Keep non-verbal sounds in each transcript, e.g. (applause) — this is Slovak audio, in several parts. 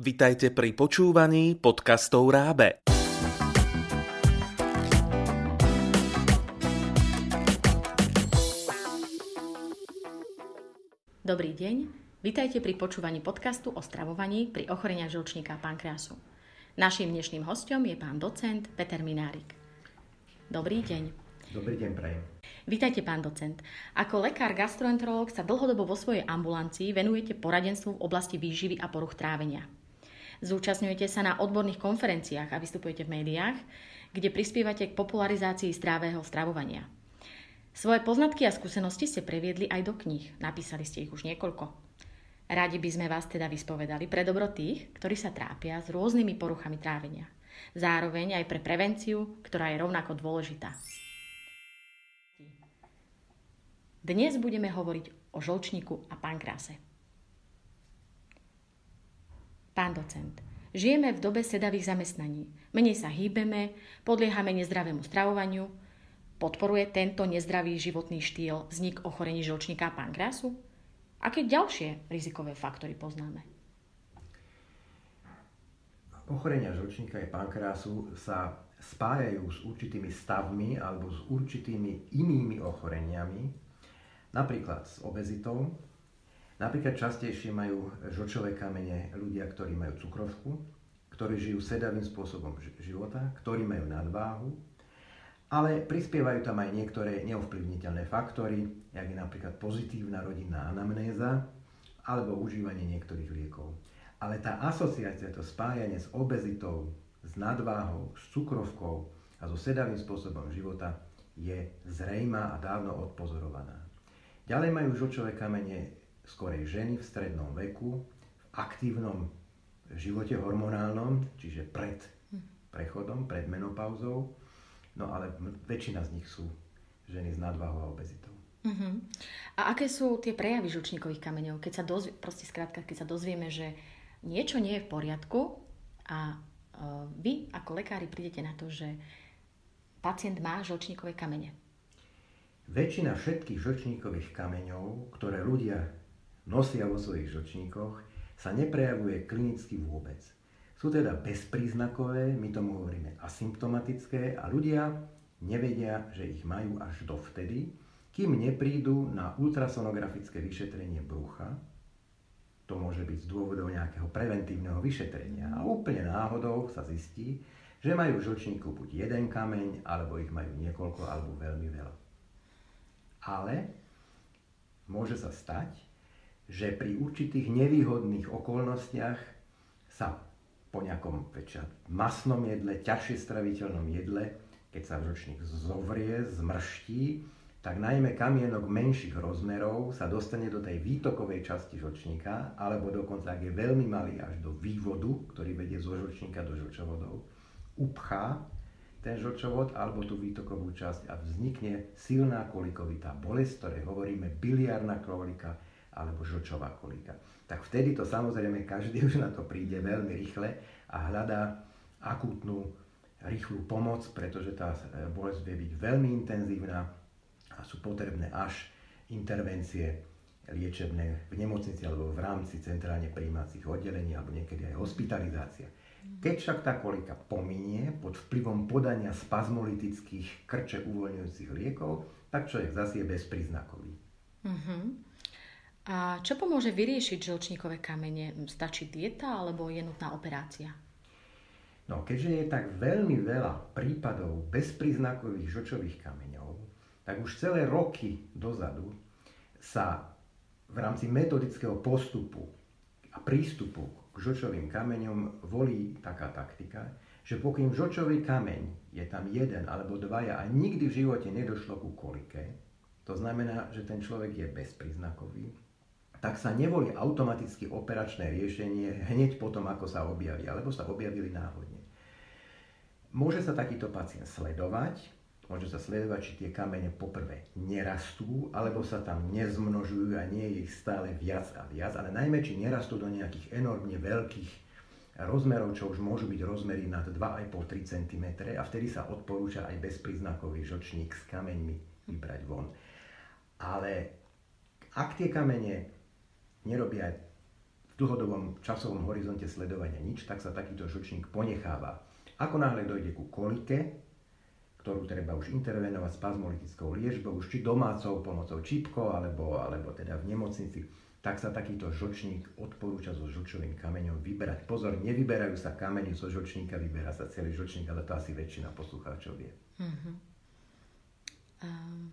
Vitajte pri počúvaní podcastov Rábe. Dobrý deň, vitajte pri počúvaní podcastu o stravovaní pri ochorenia žlčníka a pankreasu. Naším dnešným hostom je pán docent Peter Minárik. Dobrý deň. Dobrý deň, prajem. Vítajte, pán docent. Ako lekár gastroenterológ sa dlhodobo vo svojej ambulancii venujete poradenstvu v oblasti výživy a poruch trávenia. Zúčastňujete sa na odborných konferenciách a vystupujete v médiách, kde prispievate k popularizácii zdravého stravovania. Svoje poznatky a skúsenosti ste previedli aj do kníh. Napísali ste ich už niekoľko. Radi by sme vás teda vyspovedali pre dobro tých, ktorí sa trápia s rôznymi poruchami trávenia. Zároveň aj pre prevenciu, ktorá je rovnako dôležitá. Dnes budeme hovoriť o žlčníku a pankráse. Pán docent, žijeme v dobe sedavých zamestnaní. Menej sa hýbeme, podliehame nezdravému stravovaniu. Podporuje tento nezdravý životný štýl vznik ochorení žlčníka pankrásu? Aké ďalšie rizikové faktory poznáme? Ochorenia žlčníka a pankrásu sa spájajú s určitými stavmi alebo s určitými inými ochoreniami, Napríklad s obezitou. Napríklad častejšie majú žlčové kamene ľudia, ktorí majú cukrovku, ktorí žijú sedavým spôsobom života, ktorí majú nadváhu, ale prispievajú tam aj niektoré neovplyvniteľné faktory, jak je napríklad pozitívna rodinná anamnéza alebo užívanie niektorých liekov. Ale tá asociácia, to spájanie s obezitou, s nadváhou, s cukrovkou a so sedavým spôsobom života je zrejmá a dávno odpozorovaná. Ďalej majú žlčové kamene skorej ženy v strednom veku, v aktívnom živote hormonálnom, čiže pred prechodom, pred menopauzou. No ale väčšina z nich sú ženy s nadváhou a obezitou. Uh-huh. A aké sú tie prejavy žlčníkových kameňov? Keď sa dozvie, proste skrátka, keď sa dozvieme, že niečo nie je v poriadku a uh, vy ako lekári prídete na to, že pacient má žlčníkové kamene. Väčšina všetkých žlčníkových kameňov, ktoré ľudia nosia vo svojich žlčníkoch, sa neprejavuje klinicky vôbec. Sú teda bezpríznakové, my tomu hovoríme asymptomatické a ľudia nevedia, že ich majú až dovtedy, kým neprídu na ultrasonografické vyšetrenie brucha, to môže byť z dôvodov nejakého preventívneho vyšetrenia a úplne náhodou sa zistí, že majú v žlčníku buď jeden kameň, alebo ich majú niekoľko, alebo veľmi veľa. Ale môže sa stať, že pri určitých nevýhodných okolnostiach sa po nejakom väčšia masnom jedle, ťažšie straviteľnom jedle, keď sa ročník zovrie, zmrští, tak najmä kamienok menších rozmerov sa dostane do tej výtokovej časti žlčníka, alebo dokonca, ak je veľmi malý, až do vývodu, ktorý vedie zo žlčníka do žlčovodov, upchá ten žlčovod alebo tú výtokovú časť a vznikne silná kolikovitá bolesť, ktorej hovoríme biliárna kolika alebo žlčová kolika. Tak vtedy to samozrejme každý už na to príde veľmi rýchle a hľadá akútnu rýchlu pomoc, pretože tá e, bolesť vie byť veľmi intenzívna a sú potrebné až intervencie liečebné v nemocnici alebo v rámci centrálne príjímacích oddelení alebo niekedy aj hospitalizácia. Keď však tá kolika pominie pod vplyvom podania spazmolitických krče uvoľňujúcich liekov, tak človek zase je bezpríznakový. Uh-huh. A čo pomôže vyriešiť žlčníkové kamene? Stačí dieta alebo je nutná operácia? No, keďže je tak veľmi veľa prípadov bezpríznakových žlčových kameňov, tak už celé roky dozadu sa v rámci metodického postupu a prístupu k žočovým kameňom volí taká taktika, že pokým žočový kameň je tam jeden alebo dvaja a nikdy v živote nedošlo ku kolike, to znamená, že ten človek je bezpríznakový, tak sa nevolí automaticky operačné riešenie hneď potom, ako sa objaví, alebo sa objavili náhodne. Môže sa takýto pacient sledovať, Môže sa sledovať, či tie kamene poprvé nerastú, alebo sa tam nezmnožujú a nie je ich stále viac a viac, ale najmä, či nerastú do nejakých enormne veľkých rozmerov, čo už môžu byť rozmery nad 2,5-3 cm a vtedy sa odporúča aj bezpríznakový žlčník s kameňmi vybrať von. Ale ak tie kamene nerobia v dlhodobom časovom horizonte sledovania nič, tak sa takýto žlčník ponecháva. Ako náhle dojde ku kolike, ktorú treba už intervenovať spazmolytickou liežbou, už či domácou pomocou čípkov, alebo, alebo teda v nemocnici, tak sa takýto žlčník odporúča so žlčovým kameňom vyberať. Pozor, nevyberajú sa kamene zo žlčníka, vyberá sa celý žlčník, ale to asi väčšina poslucháčov vie. Uh-huh. Um,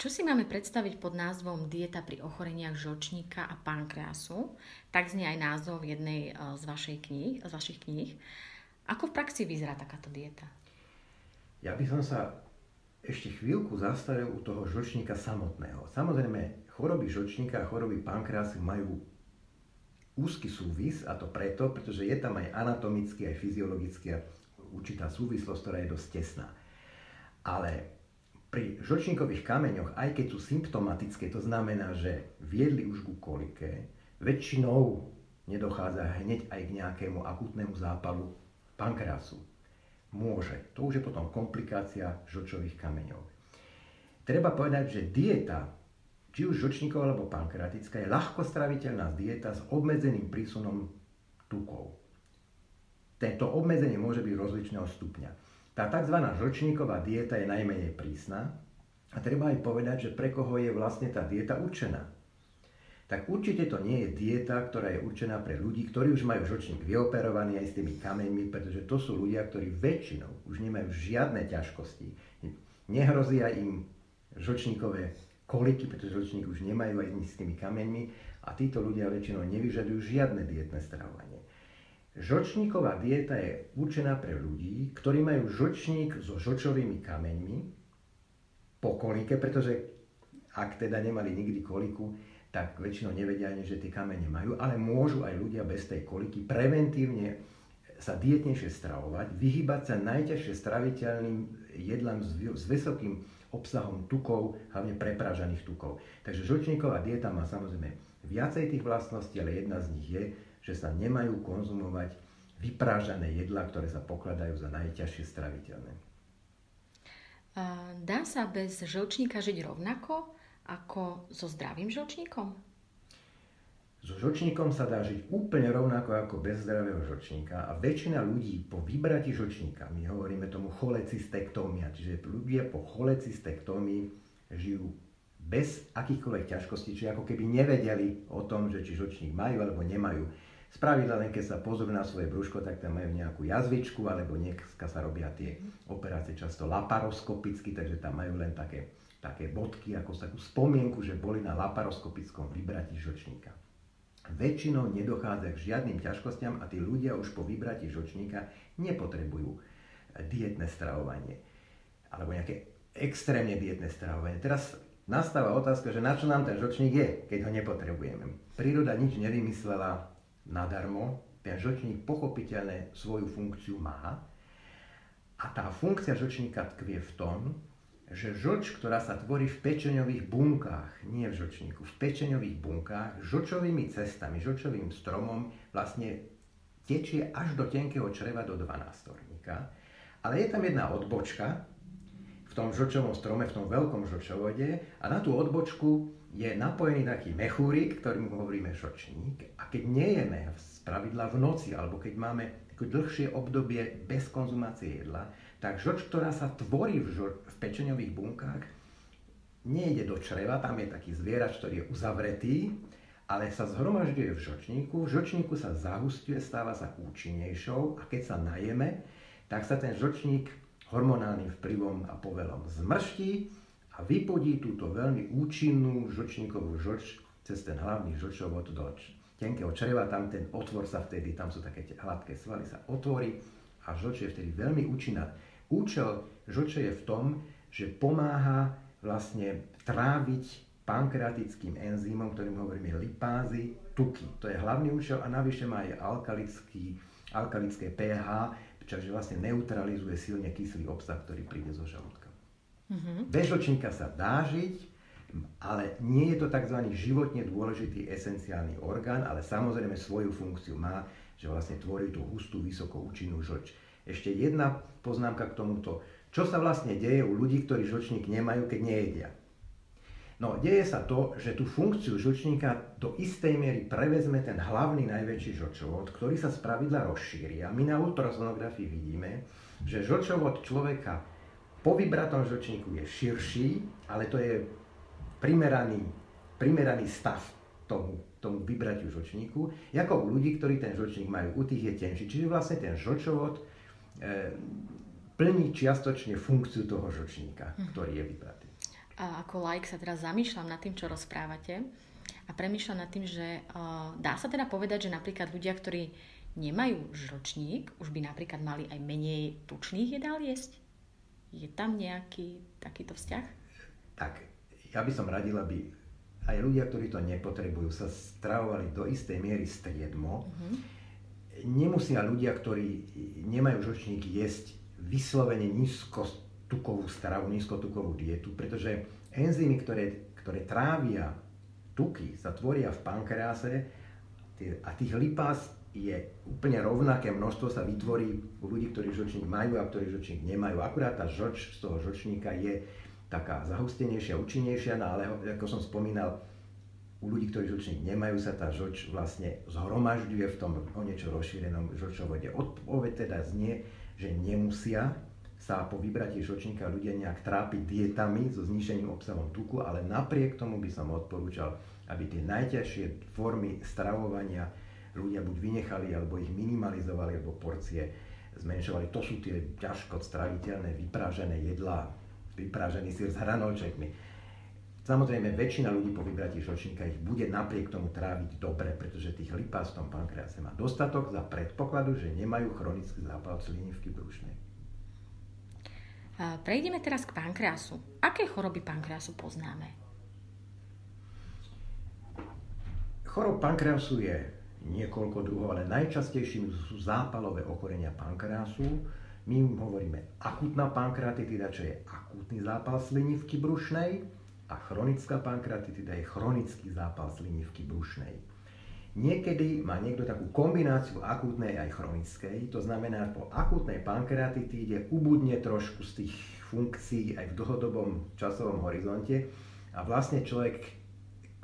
čo si máme predstaviť pod názvom dieta pri ochoreniach žlčníka a pankreasu? Tak znie aj názov jednej uh, z, vašej kníh, z vašich kníh. Ako v praxi vyzerá takáto dieta? Ja by som sa ešte chvíľku zastavil u toho žlčníka samotného. Samozrejme, choroby žlčníka a choroby pankreasu majú úzky súvis a to preto, pretože je tam aj anatomický, aj fyziologický určitá súvislosť, ktorá je dosť tesná. Ale pri žlčníkových kameňoch, aj keď sú symptomatické, to znamená, že viedli už ku kolike, väčšinou nedochádza hneď aj k nejakému akutnému zápalu pankreasu. Môže. To už je potom komplikácia žlčových kameňov. Treba povedať, že dieta, či už žlčníková alebo pankreatická, je ľahko straviteľná dieta s obmedzeným prísunom tukov. Tento obmedzenie môže byť rozličného stupňa. Tá tzv. žlčníková dieta je najmenej prísna a treba aj povedať, že pre koho je vlastne tá dieta určená. Tak určite to nie je dieta, ktorá je určená pre ľudí, ktorí už majú žlčník vyoperovaný aj s tými kameňmi, pretože to sú ľudia, ktorí väčšinou už nemajú žiadne ťažkosti. Nehrozia im žlčníkové koliky, pretože žlčník už nemajú aj s tými kameňmi a títo ľudia väčšinou nevyžadujú žiadne dietné stravovanie. Žlčníková dieta je určená pre ľudí, ktorí majú žlčník so žlčovými kameňmi po kolike, pretože ak teda nemali nikdy koliku, tak väčšinou nevedia ani, že tie kamene majú, ale môžu aj ľudia bez tej koliky preventívne sa dietnejšie stravovať, vyhybať sa najťažšie straviteľným jedlám s, vysokým obsahom tukov, hlavne prepražaných tukov. Takže žlčníková dieta má samozrejme viacej tých vlastností, ale jedna z nich je, že sa nemajú konzumovať vyprážané jedlá, ktoré sa pokladajú za najťažšie straviteľné. Dá sa bez žlčníka žiť rovnako ako so zdravým žlčníkom? So žlčníkom sa dá žiť úplne rovnako ako bez zdravého žlčníka a väčšina ľudí po vybratí žlčníka, my hovoríme tomu cholecystektómia, čiže ľudia po cholecystektómii žijú bez akýchkoľvek ťažkostí, čiže ako keby nevedeli o tom, že či žlčník majú alebo nemajú. Spravidla len keď sa pozrú na svoje brúško, tak tam majú nejakú jazvičku, alebo dneska sa robia tie operácie často laparoskopicky, takže tam majú len také, také bodky, ako takú spomienku, že boli na laparoskopickom vybratí žlčníka. Väčšinou nedochádza k žiadnym ťažkostiam a tí ľudia už po vybratí žlčníka nepotrebujú dietné stravovanie alebo nejaké extrémne dietné stravovanie. Teraz nastáva otázka, že na čo nám ten žlčník je, keď ho nepotrebujeme. Príroda nič nevymyslela nadarmo, ten žlčník pochopiteľne svoju funkciu má. A tá funkcia žlčníka tkvie v tom, že žlč, ktorá sa tvorí v pečeňových bunkách, nie v žlčníku, v pečeňových bunkách, žlčovými cestami, žlčovým stromom vlastne tečie až do tenkého čreva do 12 Ale je tam jedna odbočka v tom žlčovom strome, v tom veľkom žlčovode a na tú odbočku je napojený taký mechúrik, ktorým hovoríme žlčník a keď nejeme z pravidla v noci alebo keď máme dlhšie obdobie bez konzumácie jedla, tak žlč, ktorá sa tvorí v, žl- v pečeňových bunkách, nejde do čreva, tam je taký zvierač, ktorý je uzavretý, ale sa zhromažďuje v žlčníku, v žlčníku sa zahustuje, stáva sa účinnejšou a keď sa najeme, tak sa ten žlčník hormonálnym vplyvom a povelom zmrští a vypodí túto veľmi účinnú žlčníkovú žlč cez ten hlavný žlčovod do tenkého čreva, tam ten otvor sa vtedy, tam sú také hladké svaly, sa otvorí a žlč je vtedy veľmi účinná. Účel žlče je v tom, že pomáha vlastne tráviť pankreatickým enzymom, ktorým hovoríme lipázy, tuky. To je hlavný účel a navyše má aj alkalický, alkalické pH, čiže vlastne neutralizuje silne kyslý obsah, ktorý príde zo žalúdka. Mm-hmm. Bez žlčníka sa dá žiť, ale nie je to tzv. životne dôležitý esenciálny orgán, ale samozrejme svoju funkciu má, že vlastne tvorí tú hustú, vysoko účinnú žlč. Ešte jedna poznámka k tomuto. Čo sa vlastne deje u ľudí, ktorí žlčník nemajú, keď nejedia? No, deje sa to, že tú funkciu žlčníka do istej miery prevezme ten hlavný najväčší žlčovod, ktorý sa spravidla rozšíri. A my na ultrasonografii vidíme, že žlčovod človeka po vybratom žlčníku je širší, ale to je primeraný, primeraný stav tomu, tomu vybratiu žlčníku, ako u ľudí, ktorí ten žlčník majú, u tých je tenší. Čiže vlastne ten žlčovod e, plní čiastočne funkciu toho žlčníka, hm. ktorý je vybratý. A ako like sa teraz zamýšľam nad tým, čo rozprávate a premýšľam nad tým, že uh, dá sa teda povedať, že napríklad ľudia, ktorí nemajú žlčník, už by napríklad mali aj menej tučných jedál jesť? Je tam nejaký takýto vzťah? Tak, ja by som radil, aby aj ľudia, ktorí to nepotrebujú, sa stravovali do istej miery striedmo. Uh-huh. Nemusia ľudia, ktorí nemajú žlčník, jesť vyslovene nízko tukovú stravu, nízkotukovú dietu, pretože enzymy, ktoré, ktoré trávia tuky, sa tvoria v pankrease a tých lipás je úplne rovnaké množstvo sa vytvorí u ľudí, ktorí žlčník majú a ktorí žlčník nemajú. Akurát tá žlč z toho žlčníka je taká zahustenejšia, účinnejšia, no ale ako som spomínal, u ľudí, ktorí žlčník nemajú, sa tá žlč vlastne zhromažďuje v tom o niečo rozšírenom žlčovode. Odpoveď teda znie, že nemusia sa po vybratí žlčníka ľudia nejak trápiť dietami so znižením obsahom tuku, ale napriek tomu by som odporúčal, aby tie najťažšie formy stravovania ľudia buď vynechali, alebo ich minimalizovali, alebo porcie zmenšovali. To sú tie ťažko straviteľné, vyprážené jedlá, vyprážený sír s hranolčekmi. Samozrejme, väčšina ľudí po vybratí žlčníka ich bude napriek tomu tráviť dobre, pretože tých lipás v tom pankrease má dostatok za predpokladu, že nemajú chronický zápal slinivky brušnej. Prejdeme teraz k pankreasu. Aké choroby pankreasu poznáme? Chorob pankreasu je niekoľko druhov, ale najčastejším sú zápalové ochorenia pankreasu. My hovoríme akutná pankreatitida, čo je akútny zápal slinivky brušnej a chronická pankreatitida je chronický zápal slinivky brušnej. Niekedy má niekto takú kombináciu akútnej aj chronickej, to znamená, po akútnej pankreatitíde ubudne trošku z tých funkcií aj v dlhodobom časovom horizonte a vlastne človek,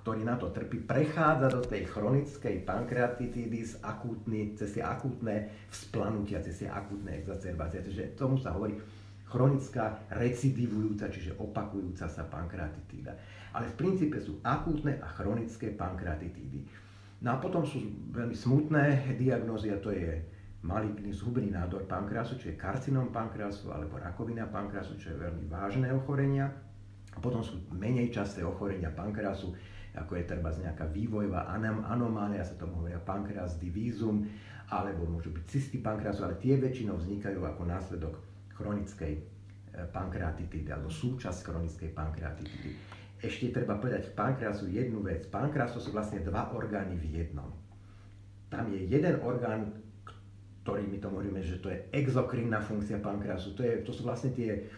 ktorý na to trpí, prechádza do tej chronickej pankreatitídy akútny, cez tie akútne vzplanutia, cez tie akútne exacerbácie. Takže tomu sa hovorí chronická recidivujúca, čiže opakujúca sa pankreatitída. Ale v princípe sú akútne a chronické pankreatitídy. No a potom sú veľmi smutné diagnózy a to je maligný zhubný nádor pankreasu, čo je karcinom pankreasu alebo rakovina pankreasu, čo je veľmi vážne ochorenia. A potom sú menej časté ochorenia pankreasu, ako je treba nejaká vývojová anomália, sa tomu hovoria pankreas divízum, alebo môžu byť cysty pankreasu, ale tie väčšinou vznikajú ako následok chronickej e, pankreatitidy alebo súčasť chronickej pankreatitidy ešte treba povedať v pankreasu jednu vec. Pankreas to sú vlastne dva orgány v jednom. Tam je jeden orgán, ktorý my to hovoríme, že to je exokrinná funkcia pankreasu. To, je, to sú vlastne tie,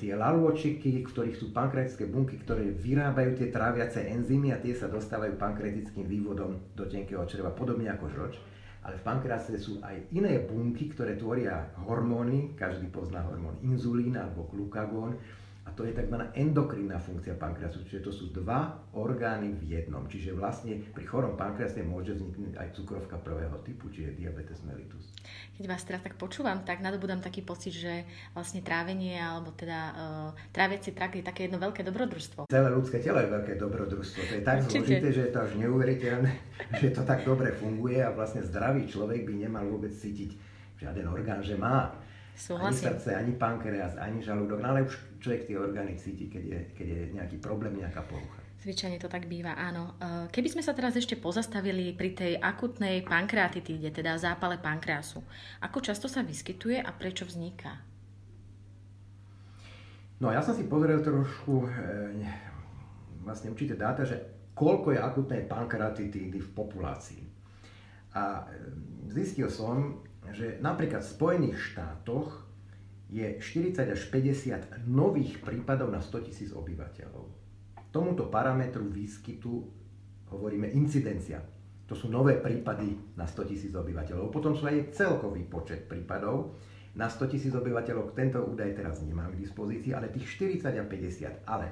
tie lalôčiky, v ktorých sú pankreatické bunky, ktoré vyrábajú tie tráviace enzymy a tie sa dostávajú pankreatickým vývodom do tenkého čreva, podobne ako žloč. Ale v pankrease sú aj iné bunky, ktoré tvoria hormóny, každý pozná hormón inzulín alebo glukagón, a to je tzv. endokrinná funkcia pankreasu, čiže to sú dva orgány v jednom. Čiže vlastne pri chorom pankrease môže vzniknúť aj cukrovka prvého typu, čiže diabetes mellitus. Keď vás teraz tak počúvam, tak nadobudám taký pocit, že vlastne trávenie alebo teda uh, tráviaci trakt je také jedno veľké dobrodružstvo. Celé ľudské telo je veľké dobrodružstvo. To je tak zložité, že je to až neuveriteľné, (laughs) že to tak dobre funguje a vlastne zdravý človek by nemal vôbec cítiť žiaden orgán, že má Súhlasím. Ani srdce, ani pankreas, ani žalúdok, no ale už človek tie orgány cíti, keď je, keď je nejaký problém, nejaká porucha. Zvyčajne to tak býva, áno. E, keby sme sa teraz ešte pozastavili pri tej akutnej pankreatitíde, teda zápale pankreasu, ako často sa vyskytuje a prečo vzniká? No ja som si pozrel trošku e, vlastne určité dáta, že koľko je akutnej pankreatitídy v populácii. A e, zistil som, že napríklad v Spojených štátoch je 40 až 50 nových prípadov na 100 tisíc obyvateľov. Tomuto parametru výskytu hovoríme incidencia. To sú nové prípady na 100 tisíc obyvateľov. Potom sú aj celkový počet prípadov na 100 tisíc obyvateľov. Tento údaj teraz nemám k dispozícii, ale tých 40 a 50. Ale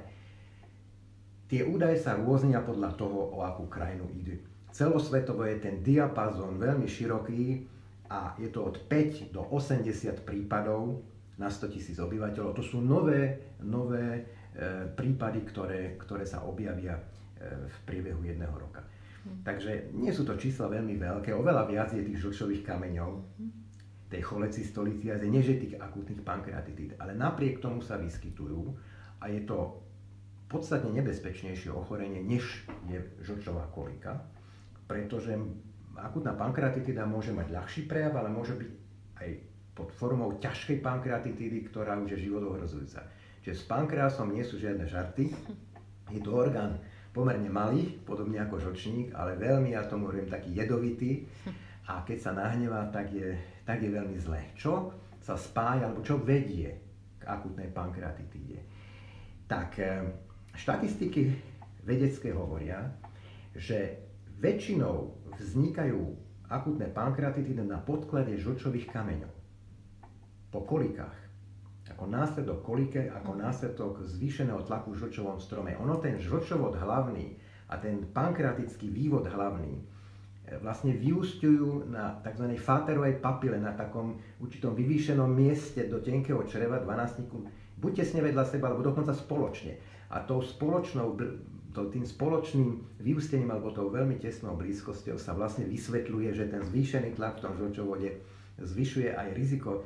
Tie údaje sa rôznia podľa toho, o akú krajinu ide. Celosvetovo je ten diapazon veľmi široký a je to od 5 do 80 prípadov na 100 tisíc obyvateľov. To sú nové, nové e, prípady, ktoré, ktoré sa objavia e, v priebehu jedného roka. Hm. Takže nie sú to čísla veľmi veľké, oveľa viac je tých žlčových kameňov, hm. tej cholecystolitiaze, než je tých akútnych pankreatitíd. Ale napriek tomu sa vyskytujú a je to podstatne nebezpečnejšie ochorenie, než je žlčová kolika, pretože akutná pankreatitida môže mať ľahší prejav, ale môže byť aj pod formou ťažkej pankreatitídy, ktorá už je životohrozujúca. Čiže s pankreasom nie sú žiadne žarty. Je to orgán pomerne malý, podobne ako žlčník, ale veľmi, ja tomu hovorím, taký jedovitý. A keď sa nahnevá, tak je, tak je veľmi zlé. Čo sa spája, alebo čo vedie k akutnej pankreatitíde? Tak eh, Štatistiky vedecké hovoria, že väčšinou vznikajú akutné pankreatitídy na podklade žlčových kameňov. Po kolikách. Ako následok kolike, ako následok zvýšeného tlaku v žlčovom strome. Ono ten žlčovod hlavný a ten pankreatický vývod hlavný e, vlastne vyústiujú na tzv. fáterovej papile, na takom určitom vyvýšenom mieste do tenkého čreva, 12 buď tesne vedľa seba, alebo dokonca spoločne a tou spoločnou, to, tým spoločným vyústením alebo tou veľmi tesnou blízkosťou sa vlastne vysvetľuje, že ten zvýšený tlak v tom žlčovode zvyšuje aj riziko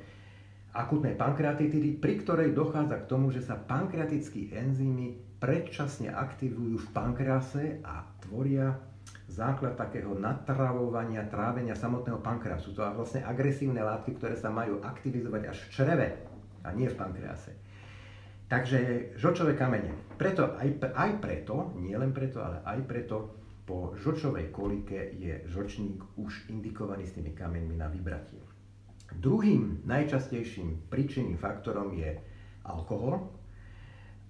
akutnej pankreatitidy, pri ktorej dochádza k tomu, že sa pankreatické enzymy predčasne aktivujú v pankrease a tvoria základ takého natravovania, trávenia samotného pankreasu. To sú vlastne agresívne látky, ktoré sa majú aktivizovať až v čreve a nie v pankrease. Takže žlčové kamene. Preto, aj, aj preto, nie len preto, ale aj preto, po žlčovej kolike je žlčník už indikovaný s tými kameňmi na vybratie. Druhým najčastejším príčinným faktorom je alkohol.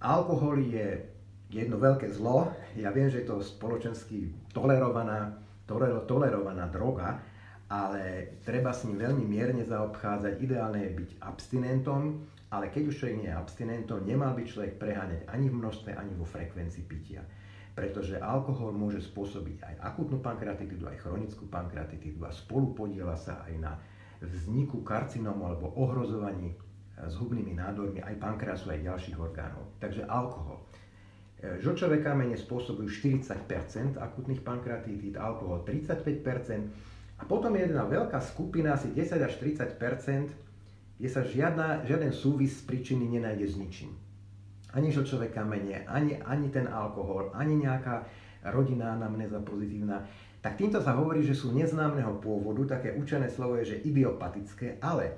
Alkohol je jedno veľké zlo. Ja viem, že je to spoločensky tolerovaná, tolerovaná droga, ale treba s ním veľmi mierne zaobchádzať. Ideálne je byť abstinentom, ale keď už človek nie je abstinentom, nemal by človek preháňať ani v množstve, ani vo frekvencii pitia. Pretože alkohol môže spôsobiť aj akutnú pankreatitidu, aj chronickú pankreatitidu a spolu podiela sa aj na vzniku karcinómu alebo ohrozovaní e, zhubnými nádormi aj pankreasu, aj ďalších orgánov. Takže alkohol. E, žlčové kamene spôsobujú 40% akutných pankreatitid, alkohol 35 a potom je jedna veľká skupina, asi 10 až 30 kde sa žiadna, žiaden súvis z príčiny nenájde s ničím. Ani žlčové kamene, ani, ani ten alkohol, ani nejaká rodinná anamnéza pozitívna. Tak týmto sa hovorí, že sú neznámeho pôvodu, také učené slovo je, že idiopatické, ale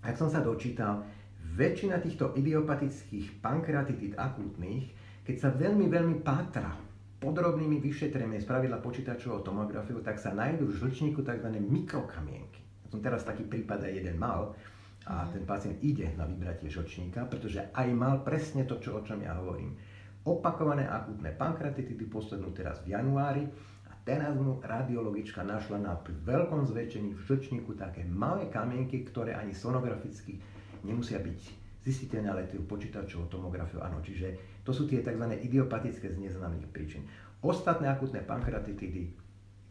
ak som sa dočítal, väčšina týchto idiopatických pankreatitid akútnych, keď sa veľmi, veľmi pátra podrobnými vyšetreniami z pravidla počítačovou tomografiu, tak sa nájdú v žlčníku tzv. mikrokamienky. Som teraz taký prípad aj jeden mal, a ten pacient ide na vybratie žlčníka, pretože aj mal presne to, čo, o čom ja hovorím. Opakované akútne pankreatitidy poslednú teraz v januári a teraz mu radiologička našla na veľkom zväčšení v žlčníku také malé kamienky, ktoré ani sonograficky nemusia byť zistiteľné, ale tú počítačovú tomografiu áno. Čiže to sú tie tzv. idiopatické z neznámych príčin. Ostatné akútne pankreatitidy,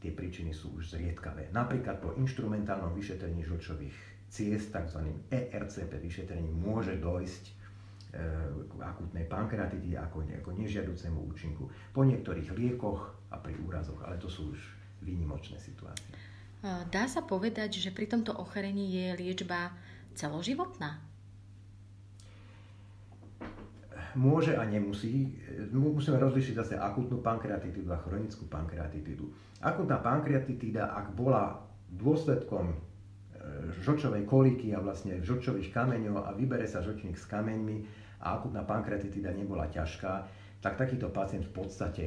tie príčiny sú už zriedkavé. Napríklad po instrumentálnom vyšetrení žlčových ciest, tzv. ERCP vyšetrení, môže dojsť e, k akútnej pankreatitide ako, ako nežiaducemu účinku po niektorých liekoch a pri úrazoch, ale to sú už výnimočné situácie. Dá sa povedať, že pri tomto ochorení je liečba celoživotná? Môže a nemusí. Musíme rozlišiť zase akutnú pankreatitidu a chronickú pankreatitidu. Akutná pankreatitida, ak bola dôsledkom žlčovej koliky a vlastne žlčových kameňov a vybere sa žlčník s kameňmi a akutná pankreatitida nebola ťažká, tak takýto pacient v podstate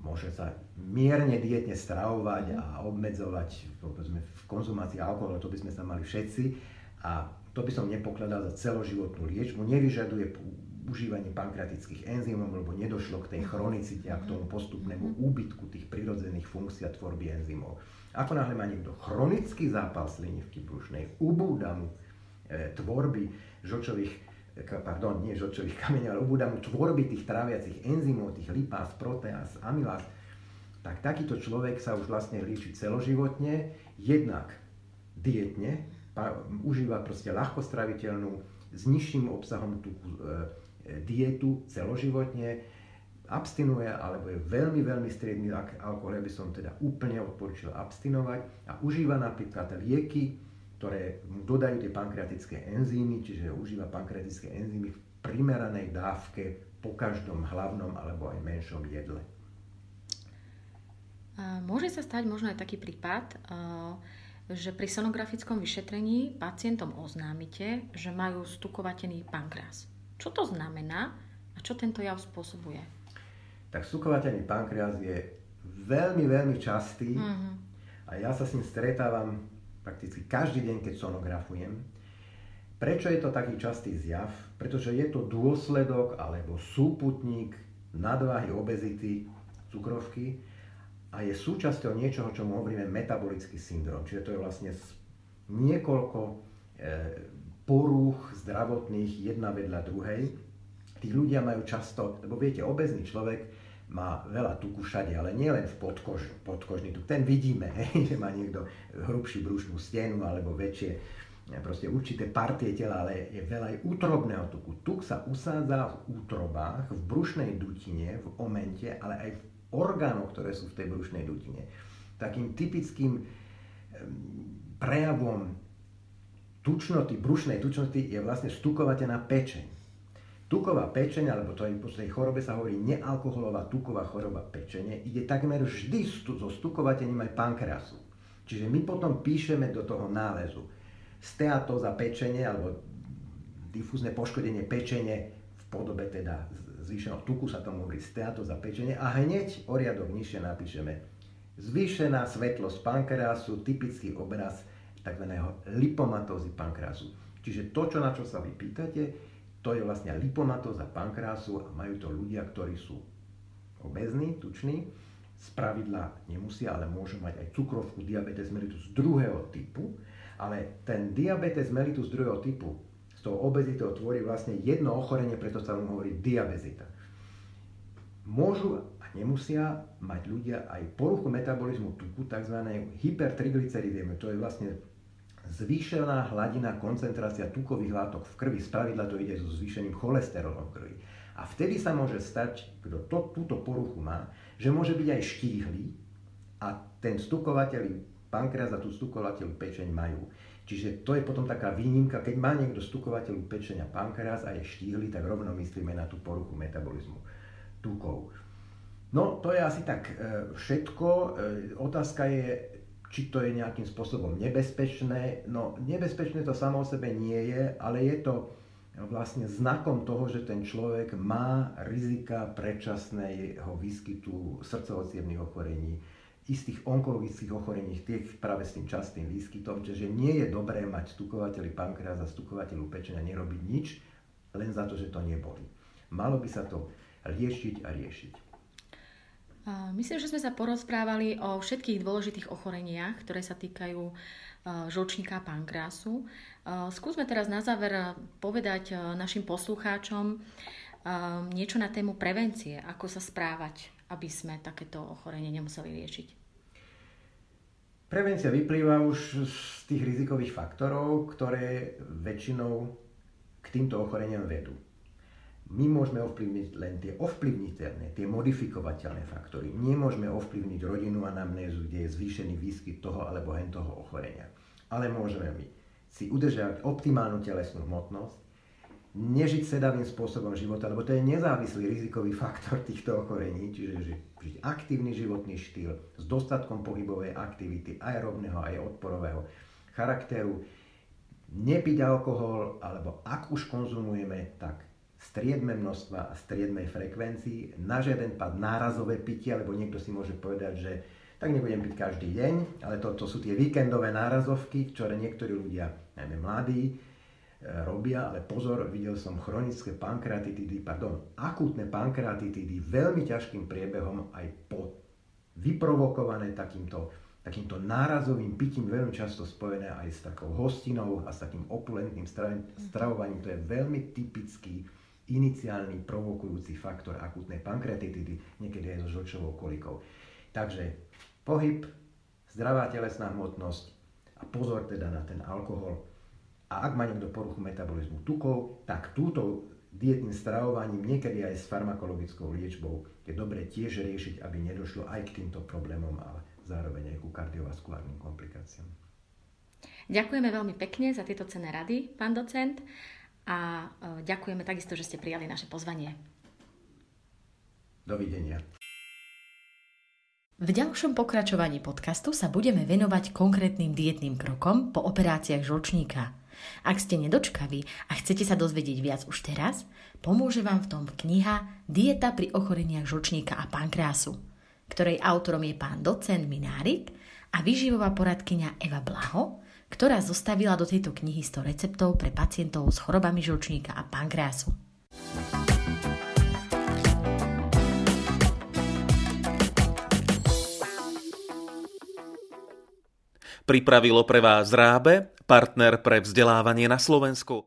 môže sa mierne dietne stravovať a obmedzovať v konzumácii alkoholu, to by sme sa mali všetci a to by som nepokladal za celoživotnú liečbu, nevyžaduje užívanie pankreatických enzymov, lebo nedošlo k tej chronicite a k tomu postupnému úbytku tých prirodzených funkcií a tvorby enzymov. Ako náhle má niekto chronický zápal slinivky brušnej, ubúda mu e, tvorby žlčových pardon, nie žlčových kameňov, ale ubúda mu tvorby tých tráviacich enzymov, tých lipás, proteás, amylás, tak takýto človek sa už vlastne lieči celoživotne, jednak dietne, užíva proste ľahkostraviteľnú, s nižším obsahom tuku e, dietu celoživotne, abstinuje alebo je veľmi, veľmi striedný alkohol, ja by som teda úplne odporučil abstinovať a užíva napríklad lieky, ktoré mu dodajú tie pankreatické enzymy, čiže užíva pankreatické enzymy v primeranej dávke po každom hlavnom alebo aj menšom jedle. Môže sa stať možno aj taký prípad, že pri sonografickom vyšetrení pacientom oznámite, že majú stukovatený pankreas. Čo to znamená a čo tento jav spôsobuje? Tak stukovatený pankreas je veľmi, veľmi častý mm-hmm. a ja sa s ním stretávam prakticky každý deň, keď sonografujem. Prečo je to taký častý zjav? Pretože je to dôsledok alebo súputník nadváhy, obezity, cukrovky, a je súčasťou niečoho, čo mu hovoríme metabolický syndrom. Čiže to je vlastne niekoľko e, porúch zdravotných jedna vedľa druhej. Tí ľudia majú často, lebo viete, obezný človek má veľa tuku všade, ale nie len v podkož, podkožný tuk. Ten vidíme, (laughs) hej, že má niekto hrubší brušnú stenu alebo väčšie e, proste určité partie tela, ale je veľa aj útrobného tuku. Tuk sa usádza v útrobách, v brušnej dutine, v omente, ale aj v orgánov, ktoré sú v tej brušnej dutine. Takým typickým prejavom tučnoty, brušnej tučnoty je vlastne stukovateľná pečeň. Tuková pečeň, alebo to aj po tej chorobe sa hovorí nealkoholová tuková choroba pečenie, ide takmer vždy so stukovateľným aj pankreasu. Čiže my potom píšeme do toho nálezu steatóza pečenie alebo difúzne poškodenie pečenie v podobe teda zvýšeného tuku sa tomu hovorí steato zapečenie a hneď o riadok nižšie napíšeme zvýšená svetlosť pankreasu, typický obraz tzv. lipomatózy pankreasu. Čiže to, čo na čo sa vy pýtate, to je vlastne lipomatóza pankreasu a majú to ľudia, ktorí sú obezní, tuční, z pravidla nemusia, ale môžu mať aj cukrovku, diabetes mellitus druhého typu, ale ten diabetes mellitus druhého typu s tou obezitou tvorí vlastne jedno ochorenie, preto sa mu hovorí diabezita. Môžu a nemusia mať ľudia aj poruchu metabolizmu tuku, tzv. hypertriglyceridémiu. To je vlastne zvýšená hladina koncentrácia tukových látok v krvi. Spravidla to ide so zvýšením cholesterolu v krvi. A vtedy sa môže stať, kto to, túto poruchu má, že môže byť aj štíhly a ten stukovateľ pankreas a tú stukovateľ pečeň majú. Čiže to je potom taká výnimka, keď má niekto stukovateľu pečenia pankreas a je štíhly, tak rovno myslíme na tú poruchu metabolizmu tukov. No, to je asi tak e, všetko. E, otázka je, či to je nejakým spôsobom nebezpečné. No, nebezpečné to samo o sebe nie je, ale je to vlastne znakom toho, že ten človek má rizika predčasného výskytu srdcovo ochorení, istých onkologických ochorení, tých práve s tým častým výskytom, čiže nie je dobré mať stukovateľi pankreas a stukovateľu pečenia nerobiť nič, len za to, že to neboli. Malo by sa to riešiť a riešiť. Myslím, že sme sa porozprávali o všetkých dôležitých ochoreniach, ktoré sa týkajú žlčníka a pankreasu. Skúsme teraz na záver povedať našim poslucháčom niečo na tému prevencie, ako sa správať aby sme takéto ochorenie nemuseli riešiť? Prevencia vyplýva už z tých rizikových faktorov, ktoré väčšinou k týmto ochoreniam vedú. My môžeme ovplyvniť len tie ovplyvniteľné, tie modifikovateľné faktory. Nemôžeme ovplyvniť rodinu a namnézu, kde je zvýšený výskyt toho alebo hen toho ochorenia. Ale môžeme my si udržať optimálnu telesnú hmotnosť, nežiť sedavým spôsobom života, lebo to je nezávislý rizikový faktor týchto ochorení, čiže žiť aktívny životný štýl s dostatkom pohybovej aktivity, aerobného aj odporového charakteru, nepiť alkohol, alebo ak už konzumujeme, tak striedme množstva a striedmej frekvencii, na žiaden pad nárazové pitie, alebo niekto si môže povedať, že tak nebudem piť každý deň, ale to, to sú tie víkendové nárazovky, ktoré niektorí ľudia, najmä mladí, robia, ale pozor, videl som chronické pankreatitidy, pardon, akútne pankreatitidy veľmi ťažkým priebehom aj po vyprovokované takýmto takýmto nárazovým pitím veľmi často spojené aj s takou hostinou a s takým opulentným stravovaním. To je veľmi typický iniciálny provokujúci faktor akutnej pankreatitidy, niekedy aj so žlčovou kolikou. Takže pohyb, zdravá telesná hmotnosť a pozor teda na ten alkohol. A ak má niekto poruchu metabolizmu tukov, tak túto dietným stravovaním, niekedy aj s farmakologickou liečbou, je dobre tiež riešiť, aby nedošlo aj k týmto problémom, ale zároveň aj ku kardiovaskulárnym komplikáciám. Ďakujeme veľmi pekne za tieto cenné rady, pán docent, a e, ďakujeme takisto, že ste prijali naše pozvanie. Dovidenia. V ďalšom pokračovaní podcastu sa budeme venovať konkrétnym dietným krokom po operáciách žlčníka. Ak ste nedočkaví a chcete sa dozvedieť viac už teraz, pomôže vám v tom kniha Dieta pri ochoreniach žlčníka a pankreasu, ktorej autorom je pán docent Minárik a výživová poradkyňa Eva Blaho, ktorá zostavila do tejto knihy 100 receptov pre pacientov s chorobami žlčníka a pankreasu. Pripravilo pre vás Rábe, partner pre vzdelávanie na Slovensku.